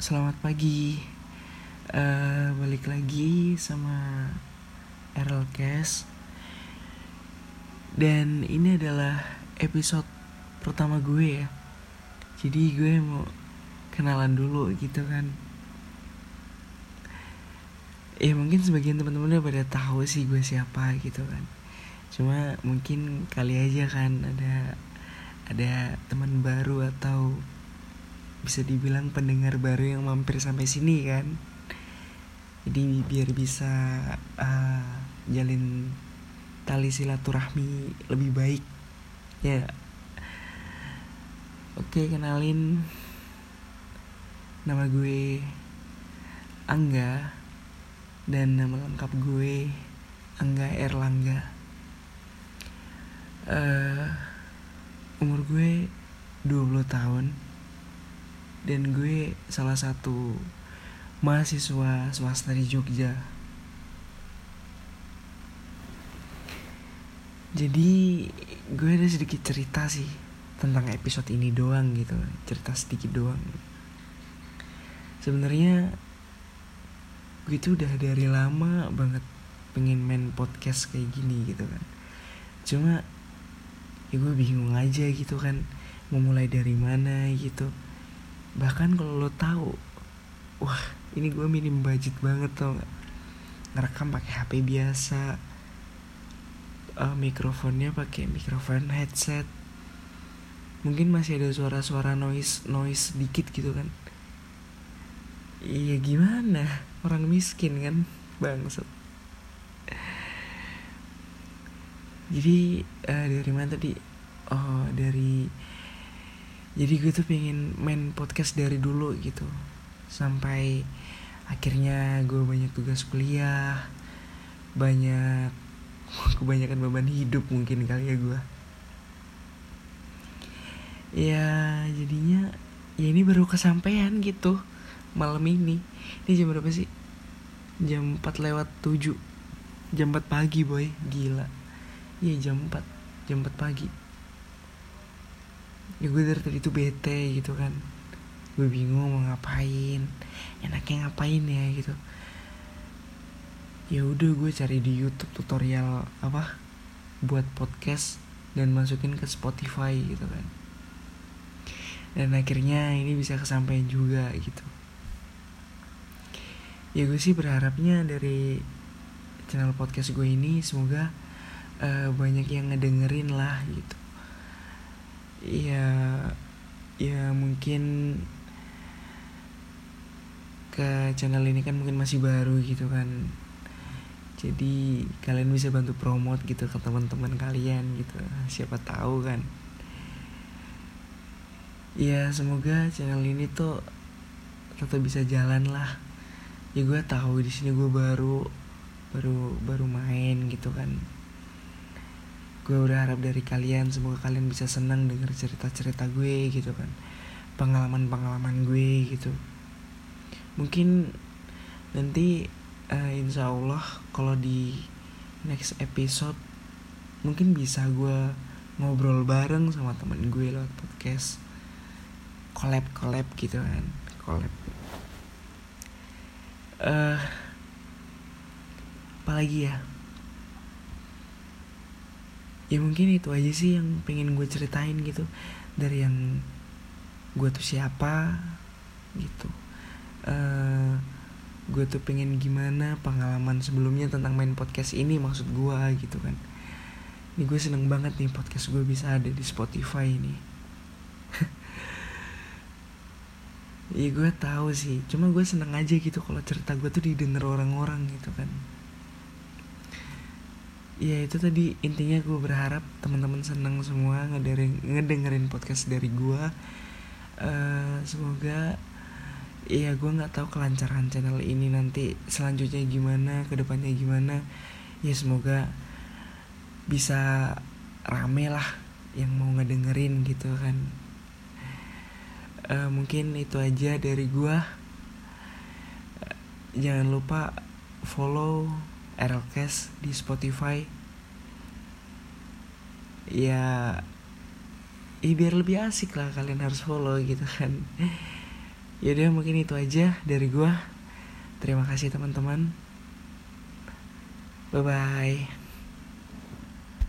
selamat pagi. Uh, balik lagi sama Errol Cash. Dan ini adalah episode pertama gue ya. Jadi gue mau kenalan dulu gitu kan. Ya mungkin sebagian teman-teman udah pada tahu sih gue siapa gitu kan. Cuma mungkin kali aja kan ada ada teman baru atau bisa dibilang pendengar baru yang mampir sampai sini kan? Jadi biar bisa uh, jalin tali silaturahmi lebih baik. Ya. Oke kenalin. Nama gue Angga dan nama lengkap gue Angga Erlangga. Uh, umur gue 20 tahun dan gue salah satu mahasiswa swasta di Jogja. Jadi gue ada sedikit cerita sih tentang episode ini doang gitu, cerita sedikit doang. Sebenarnya gue itu udah dari lama banget pengen main podcast kayak gini gitu kan. Cuma ya gue bingung aja gitu kan mau mulai dari mana gitu bahkan kalau lo tahu wah ini gue minim budget banget tau gak ngerekam pakai HP biasa uh, mikrofonnya pakai mikrofon headset. Mungkin masih ada suara-suara noise noise dikit gitu kan? Iya gimana? Orang miskin kan bangsat. Jadi uh, dari mana tadi? Oh dari jadi gue tuh pengen main podcast dari dulu gitu. Sampai akhirnya gue banyak tugas kuliah banyak kebanyakan beban hidup mungkin kali ya gue ya jadinya ya ini baru kesampaian gitu malam ini. Ini jam berapa sih? Jam 4 lewat 7 jam 4 pagi boy. Gila. Iya jam 4 jam 4 pagi ya gue dari tadi tuh bete gitu kan. Gue bingung mau ngapain. Enaknya ngapain ya gitu. Ya udah gue cari di YouTube tutorial apa buat podcast dan masukin ke Spotify gitu kan. Dan akhirnya ini bisa kesampaian juga gitu. Ya gue sih berharapnya dari channel podcast gue ini semoga uh, banyak yang ngedengerin lah gitu ya ya mungkin ke channel ini kan mungkin masih baru gitu kan. Jadi kalian bisa bantu promote gitu ke teman-teman kalian gitu. Siapa tahu kan. Ya semoga channel ini tuh tetap bisa jalan lah. Ya gue tahu di sini gue baru baru baru main gitu kan gue udah harap dari kalian semoga kalian bisa senang denger cerita-cerita gue gitu kan. Pengalaman-pengalaman gue gitu. Mungkin nanti uh, insya Allah kalau di next episode mungkin bisa gue ngobrol bareng sama temen gue lewat podcast. Collab collab gitu kan collab. Uh, apalagi ya ya mungkin itu aja sih yang pengen gue ceritain gitu. Dari yang gue tuh siapa gitu. Uh, gue tuh pengen gimana pengalaman sebelumnya tentang main podcast ini maksud gue gitu kan. Ini gue seneng banget nih podcast gue bisa ada di Spotify ini. Iya gue tahu sih, cuma gue seneng aja gitu kalau cerita gue tuh didengar orang-orang gitu kan ya itu tadi intinya gue berharap teman-teman seneng semua ngedengerin ngedengerin podcast dari gue uh, semoga ya gue nggak tahu kelancaran channel ini nanti selanjutnya gimana ke depannya gimana. Ya semoga bisa rame lah yang mau ngedengerin gitu kan. Uh, mungkin itu aja dari gue uh, jangan lupa follow Erlcast di Spotify. Ya ya biar lebih asik lah kalian harus follow gitu kan. Yaudah mungkin itu aja dari gue Terima kasih teman-teman. Bye-bye